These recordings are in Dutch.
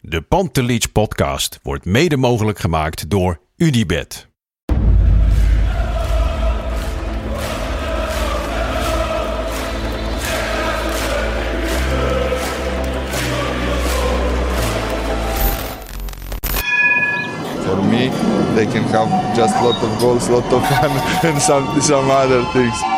De Pantelich podcast wordt mede mogelijk gemaakt door Unibed. For me, they can have just lot of goals, lot of fun, and some some other things.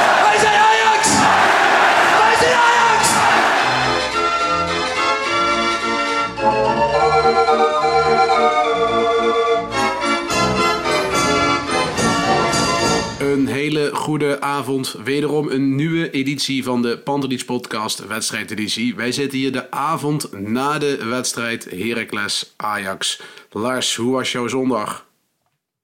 Een hele goede avond. Wederom een nieuwe editie van de Pantelis Podcast wedstrijdeditie. Wij zitten hier de avond na de wedstrijd Heracles Ajax. Lars, hoe was jouw zondag?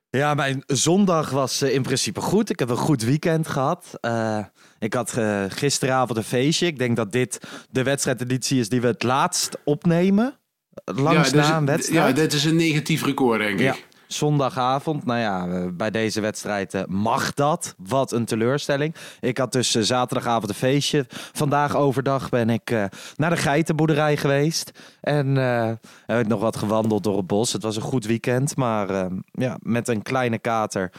Ja, mijn zondag was eh, in principe goed. Ik heb een goed weekend gehad. Eh, ik had eh, gisteravond een feestje. Ik denk dat dit de wedstrijdeditie is die we het laatst opnemen. Langs ja, na een wedstrijd. Ja, dit is een negatief record, denk ik. Ja, zondagavond. Nou ja, bij deze wedstrijd eh, mag dat. Wat een teleurstelling. Ik had dus eh, zaterdagavond een feestje. Vandaag overdag ben ik eh, naar de geitenboerderij geweest. En heb ik nog wat gewandeld door het bos. Het was een goed weekend, maar ja, met een kleine kater.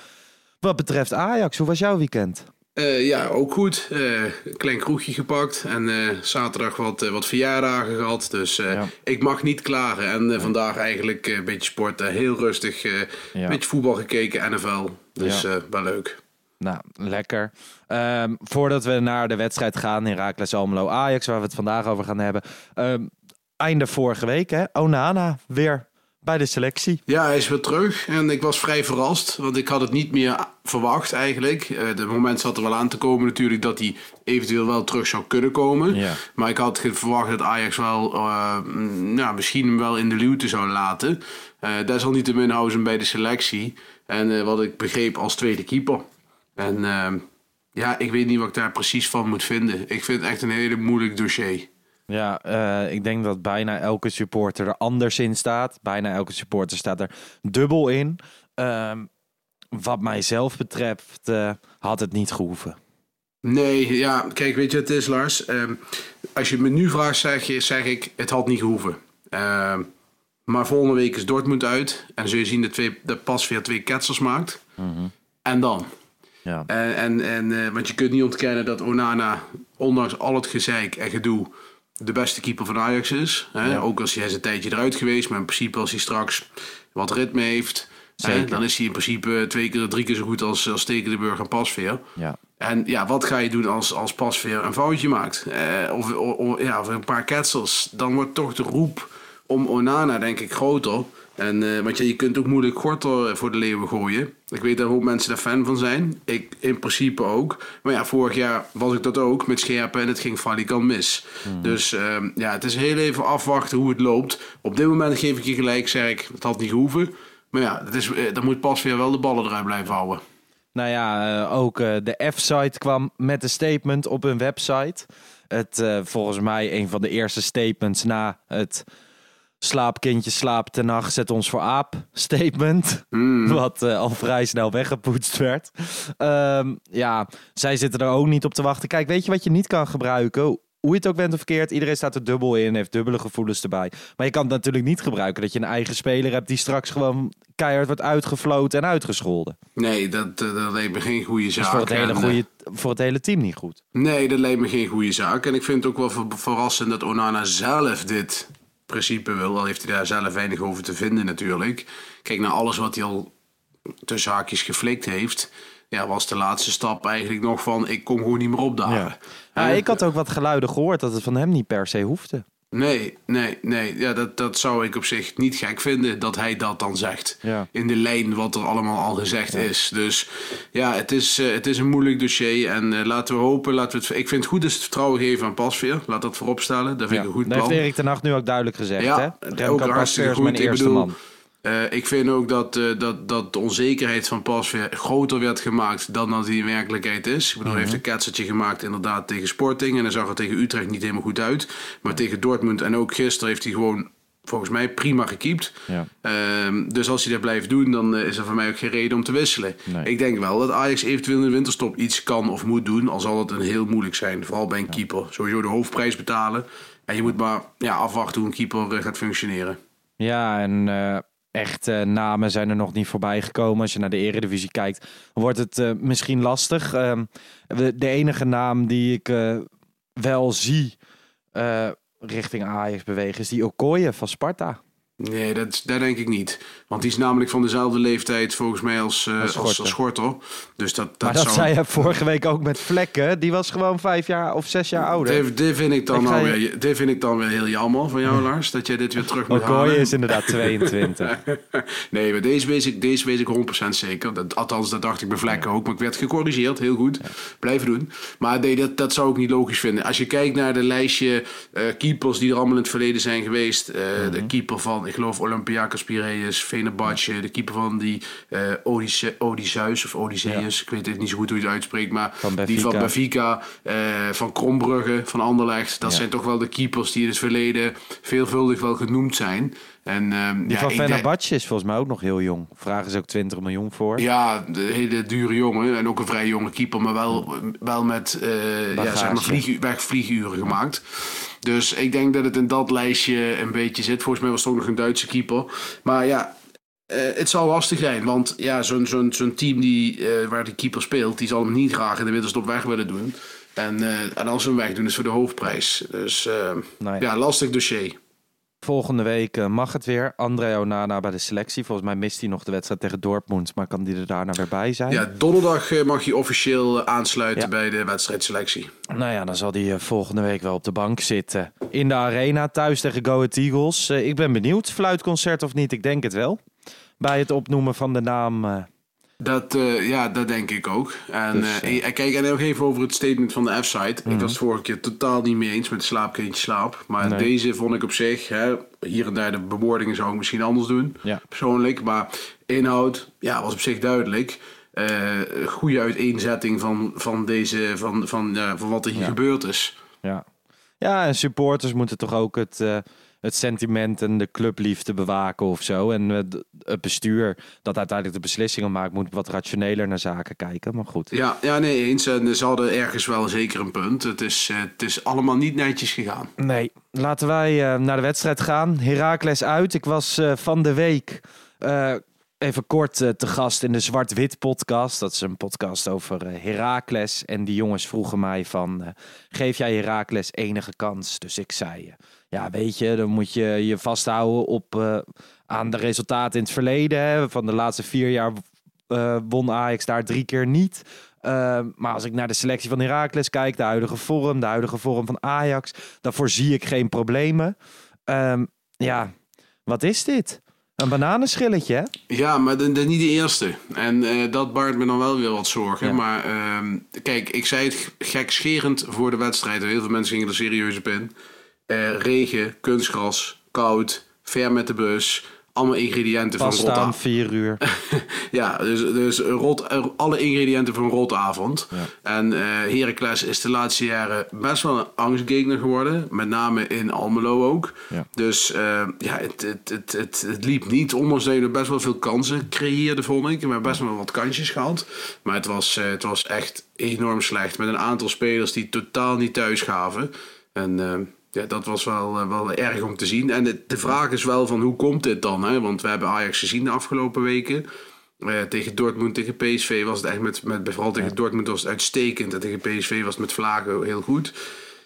Wat betreft Ajax, hoe was jouw weekend? Eh, ja, ook goed. Eh, klein kroegje gepakt en eh, zaterdag wat, wat verjaardagen gehad. Dus Ja. ik mag niet klagen. En vandaag eigenlijk een beetje sporten. Heel rustig. Ja. Een beetje voetbal gekeken, NFL. Dus wel leuk. Nou, lekker. Ehm, voordat we naar de wedstrijd gaan in Raakles Almelo Ajax, waar we het vandaag over gaan hebben. Ehm, einde vorige week, hè? Onana weer bij de selectie. Ja, hij is weer terug en ik was vrij verrast, want ik had het niet meer verwacht eigenlijk. Eh de moment zat er wel aan te komen natuurlijk dat hij eventueel wel terug zou kunnen komen. Ja. Maar ik had verwacht dat Ajax wel, eh, mm, nou, misschien hem wel in de luwte zou laten. Eh desalniettemin houden ze bij de selectie. En eh, wat ik begreep als tweede keeper. En eh, ja, ik weet niet wat ik daar precies van moet vinden. Ik vind het echt een hele moeilijk dossier. Ja, eh, ik denk dat bijna elke supporter er anders in staat. Bijna elke supporter staat er dubbel in. Ehm, wat mijzelf betreft eh, had het niet gehoeven. Nee, ja, kijk, weet je wat het is, Lars? Ehm, als je me nu vraagt, zeg, je, zeg ik, het had niet gehoeven. Ehm, maar volgende week is Dortmund uit. En zul je zien dat, twee, dat pas weer twee ketsels maakt. En dan? Ja. En, en, en, eh, want je kunt niet ontkennen dat Onana, ondanks al het gezeik en gedoe, de beste keeper van Ajax is. Hè? Ook als hij is een tijdje eruit geweest, maar in principe als hij straks wat ritme heeft, hè, dan is hij in principe twee keer, drie keer zo goed als, als Stekelenburg en Pasveer. Ja. En ja, wat ga je doen als, als Pasveer een foutje maakt? Eh, of, ja, of een paar ketsels. Dan wordt toch de roep om Onana, denk ik, groter. En, eh, want ja, je kunt ook moeilijk Gorter voor de leeuwen gooien. Ik weet dat hoop mensen daar fan van zijn. Ik in principe ook. Maar ja, vorig jaar was ik dat ook met Scherpen en het ging valikant mis. Dus ehm, ja, het is heel even afwachten hoe het loopt. Op dit moment geef ik je gelijk, zeg ik, het had niet gehoeven. Maar ja, het is, eh, dan moet Pasveer wel de ballen eruit blijven houden. Nou ja, eh, ook eh, de F-site kwam met een statement op hun website. Het eh, volgens mij een van de eerste statements na het slaapkindje slaap ten nacht zet ons voor aap statement. Wat eh, al vrij snel weggepoetst werd. Ehm, ja, zij zitten er ook niet op te wachten. Kijk, weet je wat je niet kan gebruiken? hoe je het ook bent of verkeerd, iedereen staat er dubbel in, heeft dubbele gevoelens erbij. Maar je kan het natuurlijk niet gebruiken dat je een eigen speler hebt die straks gewoon keihard wordt uitgefloten en uitgescholden. Nee, dat, dat leek me geen goede Dat zaak. is voor het, hele En, eh, goede, voor het hele team niet goed. Nee, dat lijkt me geen goede zaak. En ik vind het ook wel ver- verrassend dat Onana zelf dit principe wil. Al heeft hij daar zelf weinig over te vinden natuurlijk. Kijk naar alles wat hij al tussen haakjes geflikt heeft. Ja, was de laatste stap eigenlijk nog van ik kom gewoon niet meer opdagen. Ja. Ja, ik had ook wat geluiden gehoord dat het van hem niet per se hoefde. Nee, nee, nee. Ja, dat, dat zou ik op zich niet gek vinden dat hij dat dan zegt. Ja. In de lijn wat er allemaal al gezegd is. Dus ja, het is, eh, het is een moeilijk dossier. En eh, laten we hopen. Laten we het, ik vind het goed dat ze het vertrouwen geven aan Pasveer. Laat dat voorop stellen. Dat vind ik een goed dat heeft plan. Erik ten Hag nu ook duidelijk gezegd. Ja, hè? ook hartstikke Pasveer is goed. mijn Ik eerste bedoel, man. Eh, ik vind ook dat, eh, dat, dat de onzekerheid van Pasveer groter werd gemaakt dan dat die in werkelijkheid is. Ik bedoel, hij heeft een ketsertje gemaakt inderdaad tegen Sporting. En dan zag het tegen Utrecht niet helemaal goed uit. Maar tegen Dortmund en ook gisteren heeft hij gewoon volgens mij prima gekiept. Ja. Ehm, dus als hij dat blijft doen, dan eh, is er voor mij ook geen reden om te wisselen. Nee. Ik denk wel dat Ajax eventueel in de winterstop iets kan of moet doen. Al zal het een heel moeilijk zijn, vooral bij een keeper. Sowieso de hoofdprijs betalen. En je moet maar ja, afwachten hoe een keeper gaat functioneren. Ja, en echte namen zijn er nog niet voorbij gekomen. Als je naar de Eredivisie kijkt, wordt het eh, misschien lastig. Ehm, de, enige naam die ik eh, wel zie eh, richting Ajax bewegen is die Okoye van Sparta. Nee, dat, dat denk ik niet. Want die is namelijk van dezelfde leeftijd volgens mij als, eh, Als als, Schorter. als Schorter. Dus dat, dat maar dat zou... zei je vorige week ook met Vlekken. Die was gewoon vijf jaar of zes jaar ouder. Dit, dit, vind ik dan Ik nou weer, dit vind ik dan weer heel jammer van jou, Lars. Dat jij dit weer terug moet halen. is inderdaad 22. nee, maar deze weet ik, deze weet ik 100% zeker. Dat, althans, dat dacht ik bij Vlekken ook. Maar ik werd gecorrigeerd. Heel goed. Blijven doen. Maar nee, dat, dat zou ik niet logisch vinden. Als je kijkt naar de lijstje eh, keepers die er allemaal in het verleden zijn geweest. eh, De keeper van, ik geloof, Olympiakos Piraeus, Fenerbahce. De keeper van die eh Odysseus Odysseus of Odysseus. Ik weet het niet zo goed hoe je het uitspreekt. Maar Van die van Benfica. Eh, van Krombrugge, van Anderlecht. Dat Ja. zijn toch wel de keepers die in het verleden veelvuldig wel genoemd zijn. En, ehm, Die ja, van Fenerbahce is volgens mij ook nog heel jong. Vragen ze ook 20 miljoen voor. ja, de hele dure jongen. En ook een vrij jonge keeper. Maar wel, wel met eh, ja, zeg maar vlieg, wegvlieguren gemaakt. Dus ik denk dat het in dat lijstje een beetje zit. Volgens mij was het ook nog een Duitse keeper. Maar ja, eh, het zal lastig zijn. Want ja, zo'n zo'n zo'n team die, eh, waar die keeper speelt... die zal hem niet graag in de winterstop weg willen doen. En, en als ze hem wegdoen is voor de hoofdprijs. Dus Nou ja, lastig dossier. Volgende week eh, mag het weer. André Onana bij de selectie. Volgens mij mist hij nog de wedstrijd tegen Dortmund. Maar kan die er daarna weer bij zijn? Ja, donderdag eh, mag je officieel eh, aansluiten Ja. bij de wedstrijdselectie. Nou ja, dan zal hij volgende week wel op de bank zitten. In de arena, thuis tegen Go Ahead Eagles. Ik ben benieuwd. Fluitconcert of niet? Ik denk het wel. Bij het opnoemen van de naam... Dat, eh, ja, dat denk ik ook. En Dus, eh, kijk, en nog even over het statement van de F-site. Ik was het vorige keer totaal niet mee eens met slaapkindje slaap. Maar Nee. deze vond ik op zich, hè, hier en daar de bewoordingen zou ik misschien anders doen. Ja. Persoonlijk. Maar inhoud, ja, was op zich duidelijk. Eh, goede uiteenzetting van, van, deze, van, van, van wat er hier Ja. gebeurd is. Ja. Ja, en supporters moeten toch ook het, eh, het sentiment en de clubliefde bewaken of zo. En eh, het bestuur dat uiteindelijk de beslissingen maakt, moet wat rationeler naar zaken kijken. Maar goed. Ja, ja, nee, eens. En ze hadden ergens wel zeker een punt. Het is, eh, het is allemaal niet netjes gegaan. Nee, laten wij naar de wedstrijd gaan. Heracles uit. Ik was van de week even kort eh, te gast in de Zwart-Wit podcast. Dat is een podcast over eh, Heracles. En die jongens vroegen mij van, eh, geef jij Heracles enige kans? Dus ik zei, ja weet je, dan moet je je vasthouden op, aan de resultaten in het verleden. Van de laatste vier jaar won Ajax daar drie keer niet. Eh, maar als ik naar de selectie van Heracles kijk, de huidige vorm, de huidige vorm van Ajax, dan voorzie ik geen problemen. Ehm, ja, wat is dit? Een bananenschilletje, hè? Ja, maar de- niet de eerste. En eh, dat baart me dan wel weer wat zorgen. Ja. Maar ehm, kijk, ik zei het gekscherend voor de wedstrijd. Heel veel mensen gingen er serieus op in. Eh, regen, kunstgras, koud, ver met de bus. Allemaal ingrediënten van rot staan, vier uur. Ja, dus, dus rot, er- alle ingrediënten een rotavond. En eh Heracles is de laatste jaren best wel een angstgegner geworden. Met name in Almelo ook. Ja. Dus eh, ja, het, het, het, het, het liep niet. Ondanks dat je er best wel veel kansen creëerde, vond ik. We hebben best wel wat kansjes gehad. Maar het was, eh, het was echt enorm slecht. Met een aantal spelers die totaal niet thuis gaven. En eh, ja, dat was wel, eh, wel erg om te zien. En de, de vraag is wel van hoe komt dit dan? Hè? Want we hebben Ajax gezien de afgelopen weken. Eh, tegen Dortmund, tegen PSV was het echt met, met vooral tegen Dortmund was het uitstekend. En tegen PSV was het met Vlagen heel goed.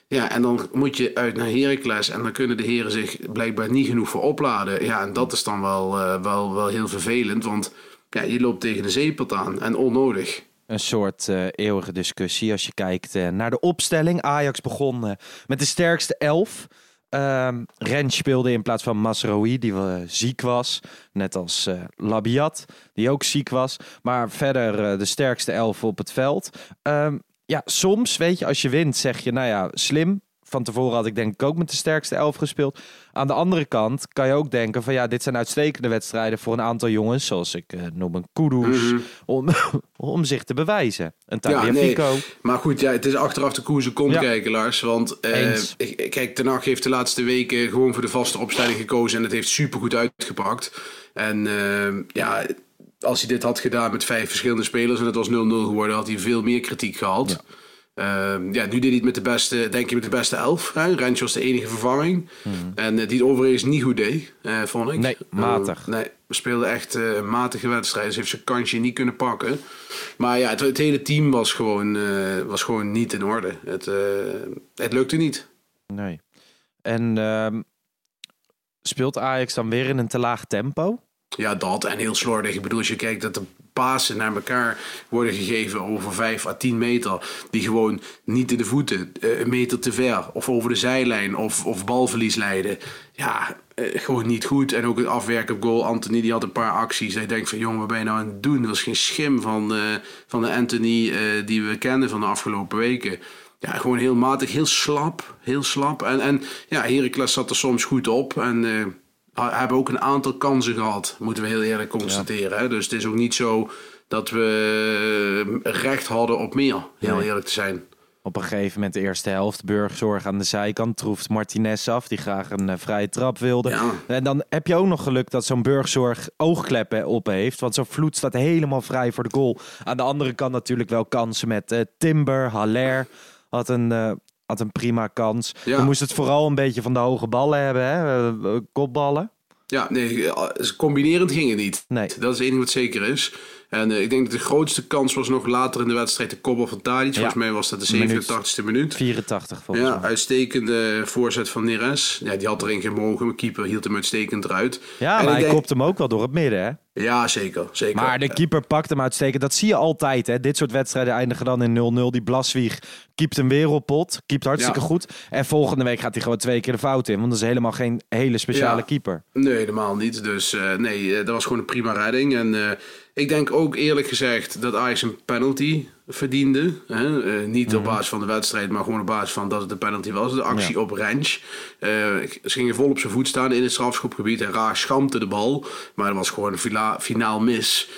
Ja, en dan moet je uit naar Heracles en dan kunnen de heren zich blijkbaar niet genoeg voor opladen. Ja, en dat is dan wel, eh, wel, wel heel vervelend, want ja, je loopt tegen de zeepelt aan en onnodig. Een soort eh, eeuwige discussie als je kijkt eh, naar de opstelling. Ajax begon eh, met de sterkste elf. Ehm Rens speelde in plaats van Masraoui, die ziek was. Net als Labiat, die ook ziek was. Maar verder de sterkste elf op het veld. Ehm, ja, soms, weet je, als je wint, zeg je, nou ja, slim. Van tevoren had ik denk ik ook met de sterkste elf gespeeld. Aan de andere kant kan je ook denken van ja, dit zijn uitstekende wedstrijden voor een aantal jongens, zoals ik eh, noem een Kudus, om, om zich te bewijzen. Een Tagliafico. Maar goed, ja, het is achteraf de koers kont Ja. kijken, Lars. Want eh, ik- kijk, Ten Hag heeft de laatste weken gewoon voor de vaste opstelling gekozen. En het heeft supergoed uitgepakt. En eh, ja, als hij dit had gedaan met vijf verschillende spelers en het was 0-0 geworden, had hij veel meer kritiek gehad. Ja. Ja, nu deed hij het met de beste, denk je met de beste elf. Hè? Rens was de enige vervanging. En eh, die het overigens niet goed deed, eh, vond ik. Nee, matig. Eh, nee, we speelden echt eh, een matige wedstrijd. Dus heeft zijn kansje niet kunnen pakken. Maar ja, het, het hele team was gewoon, eh, was gewoon niet in orde. Het, eh, het lukte niet. Nee. En ehm, speelt Ajax dan weer in een te laag tempo? Ja, dat en heel slordig. Ik bedoel, als je kijkt dat de pasen naar elkaar worden gegeven over 5 à 10 meter, die gewoon niet in de voeten, eh, een meter te ver, of over de zijlijn, of, of balverlies leiden. Ja, eh, gewoon niet goed. En ook het afwerken op goal. Anthony die had een paar acties. Je denkt van, jongen, wat ben je nou aan het doen? Dat was geen schim van, eh, van de Anthony die we kennen van de afgelopen weken. Ja, gewoon heel matig, heel slap. Heel slap. En, en ja, Heracles zat er soms goed op. En hebben ook een aantal kansen gehad, moeten we heel eerlijk constateren. Hè? Dus het is ook niet zo dat we eh, recht hadden op meer, heel Nee. eerlijk te zijn. Op een gegeven moment de eerste helft, Burgzorg aan de zijkant, troeft Martinez af, die graag een eh, vrije trap wilde. Ja. En dan heb je ook nog geluk dat zo'n Burgzorg oogkleppen op heeft, want zo'n vloed staat helemaal vrij voor de goal. Aan de andere kant natuurlijk wel kansen met eh, Timber, Haller had een, had een prima kans. Ja. We moesten het vooral een beetje van de hoge ballen hebben, hè? kopballen. Ja, nee, eh, combinerend ging het niet. Nee. Dat is enige wat zeker is. En eh, ik denk dat de grootste kans was nog later in de wedstrijd de koppel van Tadic. Volgens mij was dat de Minuut. 87e minuut. 84 volgens Ja, mij. uitstekende voorzet van Neres. Ja, die had erin gemogen. Mijn keeper hield hem uitstekend eruit. Ja, En maar hij denk- kopt hem ook wel door het midden, hè? Ja, zeker. zeker. Maar de keeper pakt hem uitstekend. Dat zie je altijd. Hè. Dit soort wedstrijden eindigen dan in 0-0. Die Blaswieg keept een wereldpot. Keept hartstikke Ja. goed. En volgende week gaat hij gewoon twee keer de fout in. Want dat is helemaal geen hele speciale Ja. keeper. Nee, helemaal niet. Dus eh, nee, eh, dat was gewoon een prima redding. En ik denk ook eerlijk gezegd dat Ajax een penalty verdiende. Hè? Eh, niet op basis van de wedstrijd, maar gewoon op basis van dat het een penalty was. De actie Ja. op Rens. Eh, ze gingen vol op zijn voet staan in het strafschopgebied. En Raar schampte de bal. Maar dat was gewoon een finaal mis.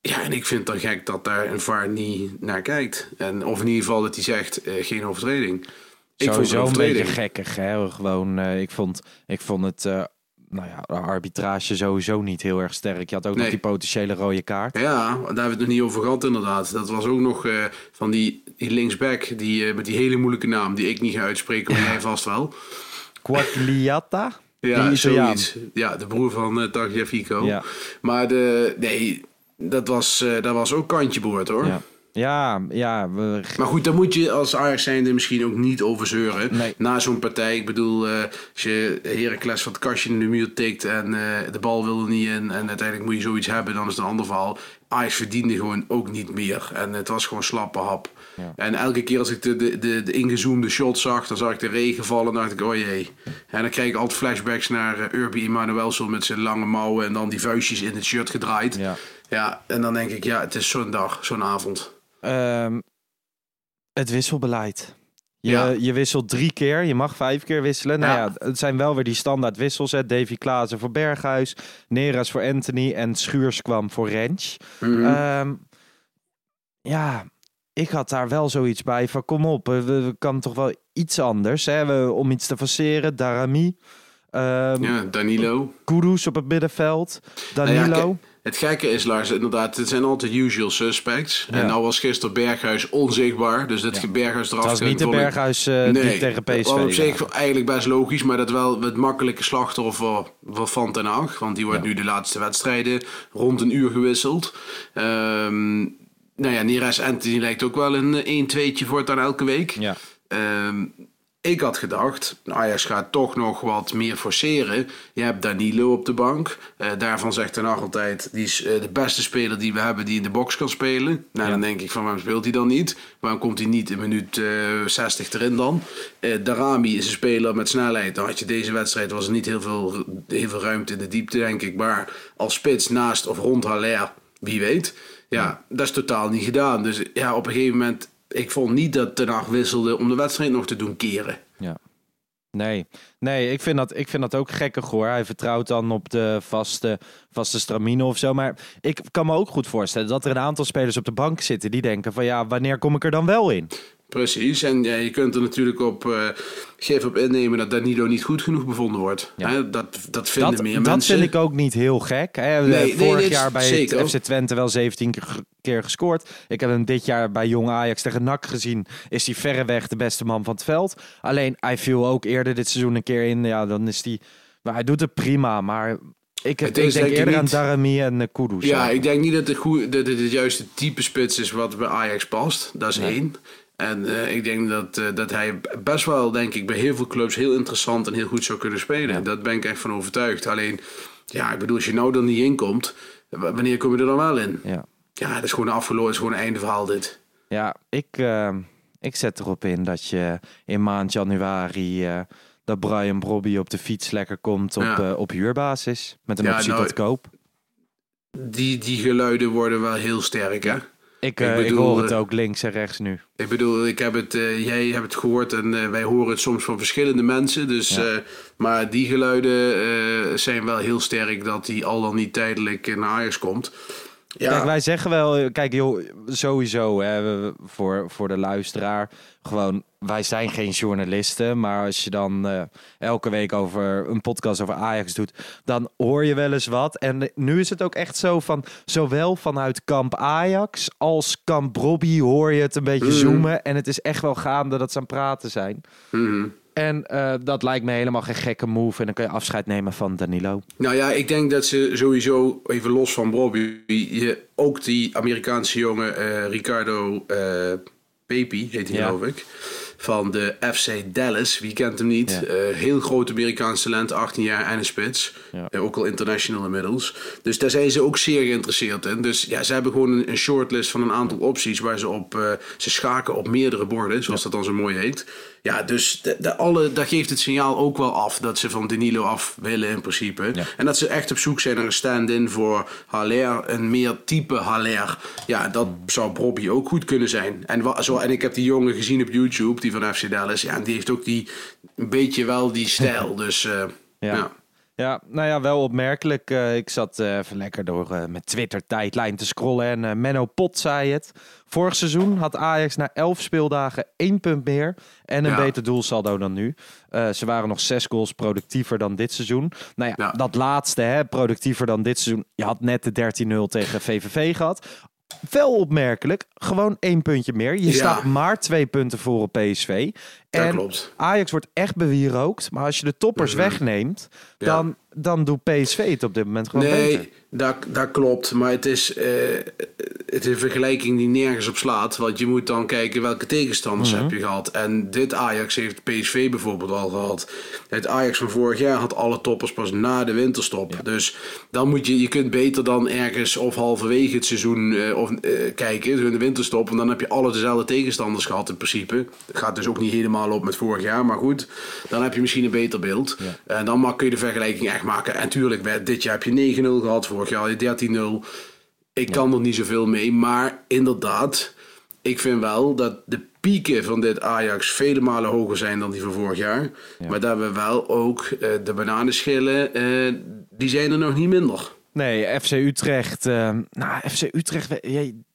Ja, en ik vind het dan gek dat daar een VAR niet naar kijkt. En, of in ieder geval dat hij zegt, eh, geen overtreding. Ik vond het een een beetje gekkig. Hè. Gewoon, ik, vond, ik vond het... nou ja, arbitrage sowieso niet heel erg sterk. Je had ook nog die potentiële rode kaart. Ja, daar hebben we het nog niet over gehad inderdaad. Dat was ook nog eh, van die, die linksback die, eh, met die hele moeilijke naam... die ik niet ga uitspreken, maar jij vast wel. Quagliata? Ja, zoiets. Ja, de broer van uh, Tagliafico. Ja. Maar de, nee, dat was, dat was ook kantje boord hoor. Ja. Ja, ja. We... Maar goed, daar moet je als Ajax zijnde misschien ook niet over zeuren. Nee. Na zo'n partij, ik bedoel, eh, als je Heracles van het kastje in de muur tikt en eh, de bal wil er niet in en uiteindelijk moet je zoiets hebben, dan is het een ander verhaal. Ajax verdiende gewoon ook niet meer en het was gewoon slappe hap. En elke keer als ik de, de, de, de ingezoomde shot zag, dan zag ik de regen vallen en dacht ik, oh jee. En dan kreeg ik altijd flashbacks naar uh, Urbi Emanuelson met zijn lange mouwen en dan die vuistjes in het shirt gedraaid. Ja. ja en dan denk ik, ja, het is zo'n dag, zo'n avond. Ehm, het wisselbeleid. Je, Ja. je wisselt drie keer, je mag vijf keer wisselen. Nou Ja. ja, het zijn wel weer die standaard wissels. Hè. Davy Klaassen voor Berghuis, Neras voor Anthony en Schuurs kwam voor Rens. Mhm. Ehm, ja, ik had daar wel zoiets bij van kom op, we, we kan toch wel iets anders. Hè? We, om iets te faceren, Darami, ehm ja, Danilo. Kudus op het middenveld, Nou ja, Danilo. Het gekke is, Lars, inderdaad, het zijn altijd usual suspects. Ja. En nou was gisteren Berghuis onzichtbaar. Dus dat Ja. Berghuis eraf Het was niet de Berghuis eh, die tegen PSV wat op zich eigenlijk best logisch, maar dat wel het makkelijke slachtoffer van Van ten Hag. Want die wordt nu de laatste wedstrijden rond een uur gewisseld. Ehm nou ja, Neres Anthony lijkt ook wel een 1-2'tje voortaan elke week. Ja. Ehm, ik had gedacht, Ajax gaat toch nog wat meer forceren. Je hebt Danilo op de bank. Eh, daarvan zegt Ten Hag altijd, die is eh, de beste speler die we hebben die in de box kan spelen. Nou, Ja. dan denk ik van, waarom speelt hij dan niet? Waarom komt hij niet in minuut eh 60 erin dan? Eh Darami is een speler met snelheid. Dan had je deze wedstrijd, was er niet heel veel, heel veel ruimte in de diepte, denk ik. Maar als spits naast of rond Haller, wie weet. Ja, dat is totaal niet gedaan. Dus ja, op een gegeven moment, ik vond niet dat Ten wisselde om de wedstrijd nog te doen keren. Ja. Nee, nee ik, vind dat, ik vind dat ook gekkig hoor. Hij vertrouwt dan op de vaste, vaste stramine of zo. Maar ik kan me ook goed voorstellen dat er een aantal spelers op de bank zitten die denken van ja, wanneer kom ik er dan wel in? Precies, en ja, je kunt er natuurlijk op, eh geef op innemen dat Danilo niet goed genoeg bevonden wordt. Ja. Hè, dat, dat vinden Dat, meer dat mensen. vind ik ook niet heel gek. Hè. Nee, nee, Vorig nee, jaar bij het FC Twente wel 17 keer, keer gescoord. Ik heb hem dit jaar bij Jong Ajax tegen NAC gezien. Is hij verreweg de beste man van het veld. Alleen hij viel ook eerder dit seizoen een keer in. Ja, dan is hij... Maar hij doet het prima, maar... Ik, ik denk denk ik eerder aan Darami en uh, Kudus. Ja, ik denk niet dat het, goed, dat het het juiste type spits is wat bij Ajax past. Dat is Nee. één. En eh, ik denk dat, eh, dat hij best wel, denk ik, bij heel veel clubs heel interessant en heel goed zou kunnen spelen. Dat ben ik echt van overtuigd. Alleen, ja, ik bedoel, als je nou er niet in komt, w- wanneer kom je er dan wel in? Ja. Ja, dat is gewoon afgelopen, het is gewoon een einde verhaal dit. Ja, ik, eh, ik zet erop in dat je in maand januari... eh, dat Brian Brobby op de fiets lekker komt op, Ja. op huurbasis. Met een Ja, optie nou, tot koop. Die, die geluiden worden wel heel sterk, hè? Ik, ik eh, ik bedoel, hoor het eh, ook links en rechts nu. Ik bedoel, ik heb het, eh, jij hebt het gehoord en wij horen het soms van verschillende mensen. Dus, Ja. maar die geluiden zijn wel heel sterk dat hij al dan niet tijdelijk naar Ajax komt. Ja, Kijk, wij zeggen wel, kijk joh, sowieso hè, voor, voor de luisteraar, gewoon, wij zijn geen journalisten, maar als je dan eh, elke week over een podcast over Ajax doet, dan hoor je wel eens wat. En nu is het ook echt zo van, zowel vanuit kamp Ajax als kamp Robbie hoor je het een beetje Mhm. zoomen en het is echt wel gaande dat ze aan het praten zijn. mhm. En eh, dat lijkt me helemaal geen gekke move en dan kun je afscheid nemen van Danilo. Nou ja, ik denk dat ze sowieso, even los van Bobby, je, ook die Amerikaanse jongen eh, Ricardo Pepi, heet hij Ja. geloof ik, van de FC Dallas, wie kent hem niet? Ja. Heel groot Amerikaans talent, 18 jaar en een spits. Ja. Ook al international inmiddels. Dus daar zijn ze ook zeer geïnteresseerd in. Dus ja, ze hebben gewoon een, shortlist van een aantal opties waar ze op, ze schaken op meerdere borden, zoals dat dan zo mooi heet. Ja, dus de, de alle, dat geeft het signaal ook wel af dat ze van Danilo af willen in principe. Ja. En dat ze echt op zoek zijn naar een stand-in voor Haller, een meer type Haller. Ja, dat zou Bobby ook goed kunnen zijn. En, wa- zo, en ik heb die jongen gezien op YouTube, die van FC Dallas. Ja, en die heeft ook die, een beetje wel die stijl. Dus eh, Ja. ja. Ja, nou ja, wel opmerkelijk. Eh, ik zat eh, even lekker door eh, mijn Twitter-tijdlijn te scrollen en Menno Pot zei het. Vorig seizoen had Ajax na elf speeldagen één punt meer en een Ja. beter doelsaldo dan nu. Ze waren nog zes goals productiever dan dit seizoen. Nou ja, Ja. dat laatste, hè, productiever dan dit seizoen. Je had net de 13-0 tegen VVV gehad. Wel opmerkelijk, gewoon één puntje meer. Je Ja. staat maar twee punten voor op PSV. Dat en klopt. Ajax wordt echt bewierookt. Maar als je de toppers Mhm. wegneemt, Ja. dan, dan doet PSV het op dit moment gewoon beter. Nee, dat, dat klopt. Maar het is, eh, het is een vergelijking die nergens op slaat. Want je moet dan kijken welke tegenstanders Mhm. heb je gehad. En dit Ajax heeft PSV bijvoorbeeld al gehad. Het Ajax van vorig jaar had alle toppers pas na de winterstop. Dus dan moet je, je kunt beter dan ergens of halverwege het seizoen eh, of, eh, kijken, de winterstop. Want dan heb je alle dezelfde tegenstanders gehad in principe. Het gaat dus ook niet helemaal op met vorig jaar. Maar goed, dan heb je misschien een beter beeld. En dan mag, kun je de vergelijking echt maken. En tuurlijk, dit jaar heb je 9-0 gehad. Vorig jaar had je 13-0. Ik kan er niet zoveel mee. Maar inderdaad, ik vind wel dat de pieken van dit Ajax vele malen hoger zijn dan die van vorig jaar. Maar dat we wel ook eh, de bananenschillen, eh, die zijn er nog niet minder. Nee, FC Utrecht. eh, nou, FC Utrecht,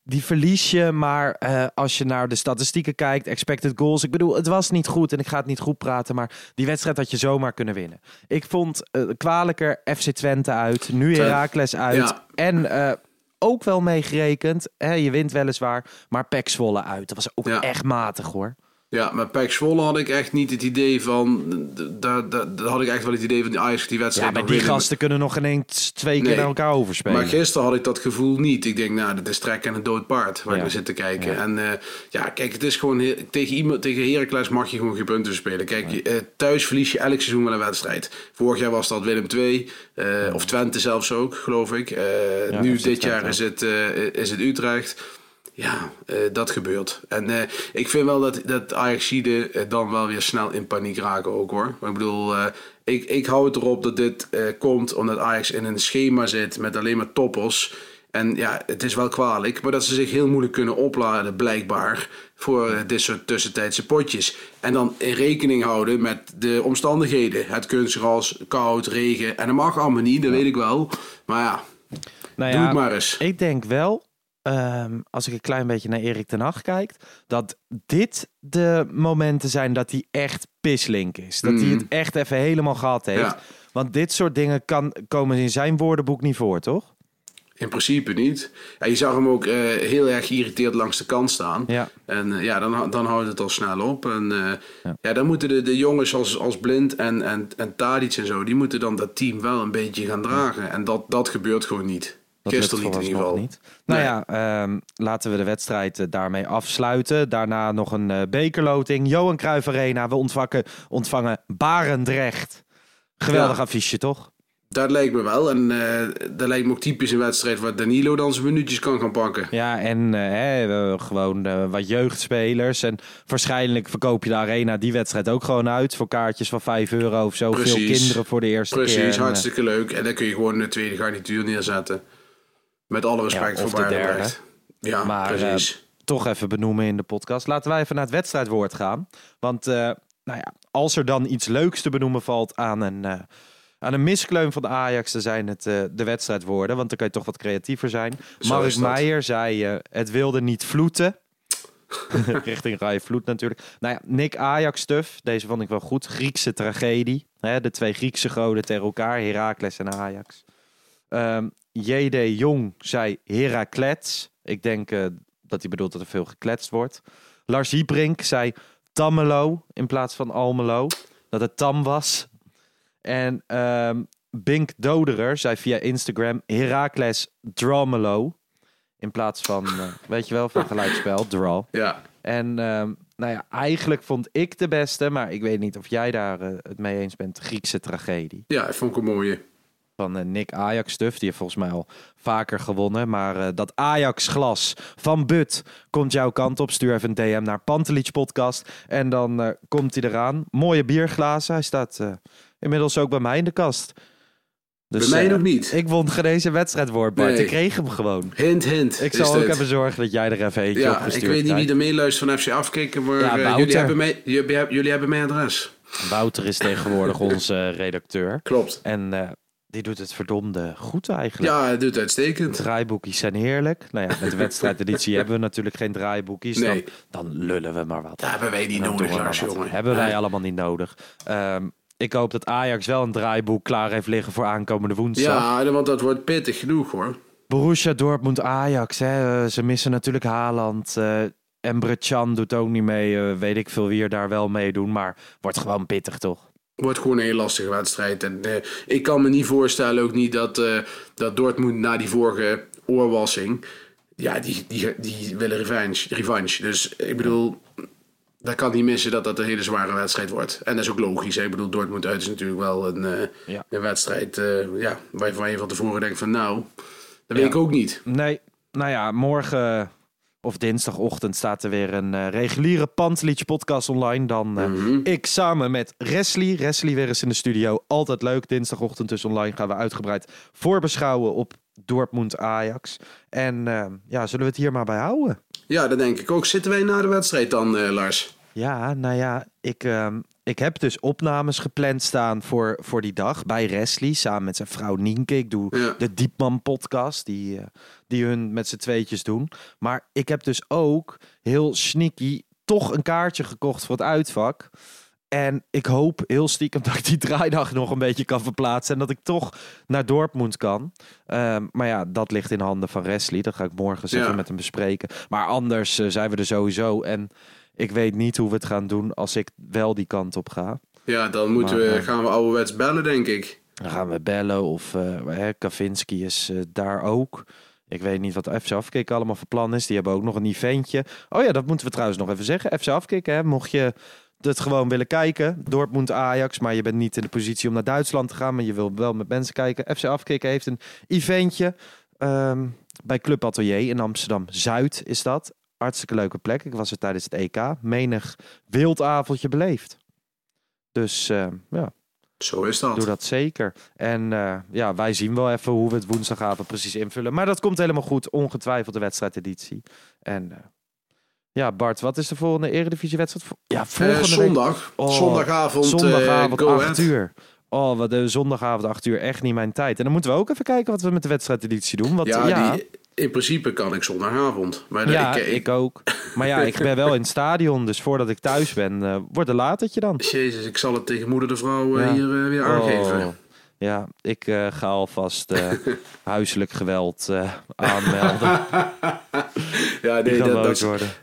die verlies je, maar eh, als je naar de statistieken kijkt, expected goals. Ik bedoel, het was niet goed en ik ga het niet goed praten, maar die wedstrijd had je zomaar kunnen winnen. Ik vond uh, kwalijker FC Twente uit, nu Heracles uit Ja. en eh, ook wel meegerekend. Hè, je wint weliswaar, maar Pek Zwolle uit. Dat was ook Ja. echt matig hoor. Ja, maar Pek Zwolle had ik echt niet het idee van... Daar, daar, daar had ik echt wel het idee van die Ajax die Ja, wedstrijd maar nog die gasten kunnen nog ineens twee keer Nee. naar elkaar overspelen. Maar gisteren had ik dat gevoel niet. Ik denk, nou, dat is trekken en een dood paard waar Ja. ik naar zit te kijken. Ja. En eh, ja, kijk, het is gewoon he- tegen iemand, tegen Heracles mag je gewoon geen punten spelen. Kijk, eh, thuis verlies je elk seizoen wel een wedstrijd. Vorig jaar was dat Willem II, eh, of Twente zelfs ook, geloof ik. Ja, nu dit jaar is het, is het Utrecht. Ja, eh, dat gebeurt. En eh, ik vind wel dat, dat Ajaxide eh, dan wel weer snel in paniek raken ook hoor. Maar ik bedoel, ik, ik hou het erop dat dit komt omdat Ajax in een schema zit met alleen maar toppers. En ja, het is wel kwalijk, maar dat ze zich heel moeilijk kunnen opladen blijkbaar voor dit soort tussentijdse potjes. En dan in rekening houden met de omstandigheden. Het kunstgras, koud, regen. En dat mag allemaal niet, dat weet ik wel. Maar ja, Nou doe ja, het maar eens. Ik denk wel, ehm, als ik een klein beetje naar Erik ten Hag kijk, dat dit de momenten zijn dat hij echt pislink is. Dat hij Mm. het echt even helemaal gehad heeft. Ja. Want dit soort dingen kan, komen in zijn woordenboek niet voor, toch? In principe niet. Ja, je zag hem ook eh, heel erg geïrriteerd langs de kant staan. Ja. En eh, ja, dan, dan houdt het al snel op. En eh, ja. dan moeten de, de jongens als, als Blind en, en, en Tadic en zo... die moeten dan dat team wel een beetje gaan dragen. En dat, dat gebeurt gewoon niet. Dat Gisteren lukt niet in ieder geval. Niet. Nou Nee. ja, ehm, laten we de wedstrijd eh, daarmee afsluiten. Daarna nog een eh, bekerloting. Johan Cruijff Arena. We ontvangen, ontvangen Barendrecht. Geweldig Ja. affiche, toch? Dat lijkt me wel. En eh, dat lijkt me ook typisch een wedstrijd... waar Danilo dan zijn minuutjes kan gaan pakken. Ja, en hè, gewoon wat jeugdspelers. En waarschijnlijk verkoop je de arena die wedstrijd ook gewoon uit. Voor kaartjes van 5 euro of zo. Veel kinderen voor de eerste keer. Precies, En, hartstikke leuk. En dan kun je gewoon de tweede garnituur neerzetten. Met alle respect Ja, voor de Barendrecht. Ja, Maar, precies. eh, toch even benoemen in de podcast. Laten wij even naar het wedstrijdwoord gaan. Want eh, nou ja, als er dan iets leuks te benoemen valt aan een, eh, aan een miskleun van de Ajax, dan zijn het de wedstrijdwoorden. Want dan kan je toch wat creatiever zijn. Zo Mark. Meijer zei: Het wilde niet vloeten. Richting Rij Vloed natuurlijk. Nou ja, Nick Ajax stuff. Deze vond ik wel goed. Griekse tragedie. Hè, de twee Griekse goden tegen elkaar. Heracles en Ajax. Ehm J.D. Jong zei Heraklets. Ik denk eh, dat hij bedoelt dat er veel gekletst wordt. Lars Hiebrink zei Tammelo in plaats van Almelo. Dat het Tam was. En ehm, Bink Doderer zei via Instagram Heracles Dramelo. In plaats van, eh, weet je wel, van gelijkspel, draw. Ja. En ehm, nou ja, eigenlijk vond ik de beste, maar ik weet niet of jij daar eh, het mee eens bent, Griekse tragedie. ja, ik vond ik een mooie. Van eh, Nick Ajax Stuff, die heeft volgens mij al vaker gewonnen. Maar eh, dat Ajax glas van But komt jouw kant op. Stuur even een DM naar Pantelich Podcast. En dan eh, komt hij eraan. Mooie bierglazen. Hij staat inmiddels ook bij mij in de kast. Dus, Bij mij nog niet. Ik won geen deze wedstrijdwoord, Bart. Nee. Ik kreeg hem gewoon. Hint, hint. Ik zal ook dit. even zorgen dat jij er even eentje Ja, opgestuurd ik weet niet wie er meeluistert van FC Afkikken, maar Ja, jullie, hebben mij, jullie, hebben- jullie hebben mijn adres. Wouter is tegenwoordig onze redacteur. Klopt. En die doet het verdomde goed eigenlijk. Ja, het doet uitstekend. Draaiboekjes zijn heerlijk. Nou ja, met de wedstrijdeditie hebben we natuurlijk geen draaiboekjes. Nee. Dan, dan lullen we maar wat. Dat hebben wij niet nodig, Lars, jongen. Hebben wij allemaal niet nodig. Ehm, ik hoop dat Ajax wel een draaiboek klaar heeft liggen voor aankomende woensdag. Ja, want dat wordt pittig genoeg hoor. Borussia Dortmund Ajax. Hè. Eh, Ze missen natuurlijk Haaland. eh Emre Can doet ook niet mee. Eh, weet ik veel wie er daar wel meedoen. Maar wordt gewoon pittig toch? Wordt gewoon een heel lastige wedstrijd. En eh, ik kan me niet voorstellen ook niet dat, eh, dat Dortmund na die vorige oorwassing... Ja, die, die, die willen revanche, revanche. Dus ik bedoel, dat kan niet missen dat dat een hele zware wedstrijd wordt. En dat is ook logisch. Hè? Ik bedoel, Dortmund uit is natuurlijk wel een, eh, Ja. een wedstrijd ja, waarvan je van tevoren denkt van nou, dat weet ik ook niet. Nee, nou ja, morgen of dinsdagochtend staat er weer een eh, reguliere Pantelietje podcast online. Dan eh, Mhm. ik samen met Resli. Resli weer eens in de studio. Altijd leuk. Dinsdagochtend dus online gaan we uitgebreid voorbeschouwen op Dortmund Ajax. En eh, ja, zullen we het hier maar bij houden? Ja, dat denk ik ook. Zitten wij na de wedstrijd dan, Lars? Ja, nou ja, ik, ehm, ik heb dus opnames gepland staan voor, voor die dag bij Wesley samen met zijn vrouw Nienke. Ik doe Ja. de Diepman podcast die, eh, die hun met z'n tweetjes doen. Maar ik heb dus ook heel sneaky toch een kaartje gekocht voor het uitvak. En ik hoop heel stiekem dat ik die draaidag nog een beetje kan verplaatsen. En dat ik toch naar Dortmund kan. Ehm, maar ja, dat ligt in handen van Wesley. Dat ga ik morgen eens Ja. even met hem bespreken. Maar anders eh, zijn we er sowieso. En ik weet niet hoe we het gaan doen als ik wel die kant op ga. Ja, dan moeten Maar, we, eh, gaan we ouderwets bellen, denk ik. Dan gaan we bellen of hè, Kavinski is eh, daar ook. Ik weet niet wat FC Afkik allemaal voor plan is. Die hebben ook nog een eventje. Oh ja, dat moeten we trouwens nog even zeggen. FC Afkik, hè, mocht je het gewoon willen kijken. Dortmund Ajax, maar je bent niet in de positie om naar Duitsland te gaan. Maar je wil wel met mensen kijken. FC Afkik heeft een eventje ehm, bij Club Atelier in Amsterdam-Zuid is dat. Hartstikke leuke plek. Ik was er tijdens het EK. Menig wildavondje beleefd. Dus eh, ja, Zo is dat. Doe dat zeker. En eh, ja, wij zien wel even hoe we het woensdagavond precies invullen. Maar dat komt helemaal goed. Ongetwijfeld de wedstrijdeditie. En eh, ja, Bart, wat is de volgende Eredivisie-wedstrijd? Ja, volgende zondag. Oh, zondagavond. Zondagavond, go 8 ahead. uur. Oh, wat de zondagavond 8 uur. Echt niet mijn tijd. En dan moeten we ook even kijken wat we met de wedstrijdeditie doen. Want, Ja, ja, Die, in principe kan ik zondagavond. Maar ja, ik, ik, ook. Maar ja, ik ben wel in het stadion. Dus voordat ik thuis ben, eh, wordt een latertje dan. Jezus, ik zal het tegen moeder de vrouw eh, Ja. hier eh, weer aangeven. Oh, Ja, ik ga alvast huiselijk geweld aanmelden. ja, nee, dat,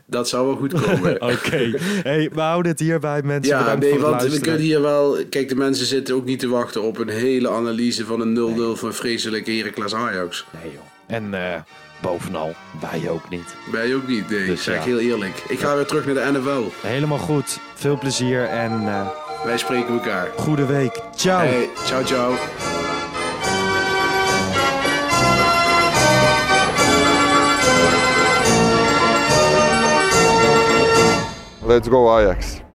dat, zou wel goed komen. Oké, hey, we houden het hierbij, mensen. Ja, nee, het want we kunnen hier wel... Kijk, de mensen zitten ook niet te wachten op een hele analyse van een 0-0 van vreselijke Heracles Ajax. Nee, joh. En eh, bovenal, wij ook niet. Wij ook niet, nee. Dus zeg ja. ik heel eerlijk. Ik ga weer terug naar de NFL. Helemaal goed. Veel plezier en eh, Wij spreken elkaar. goede week. Ciao. Hey, ciao, ciao. Let's go Ajax.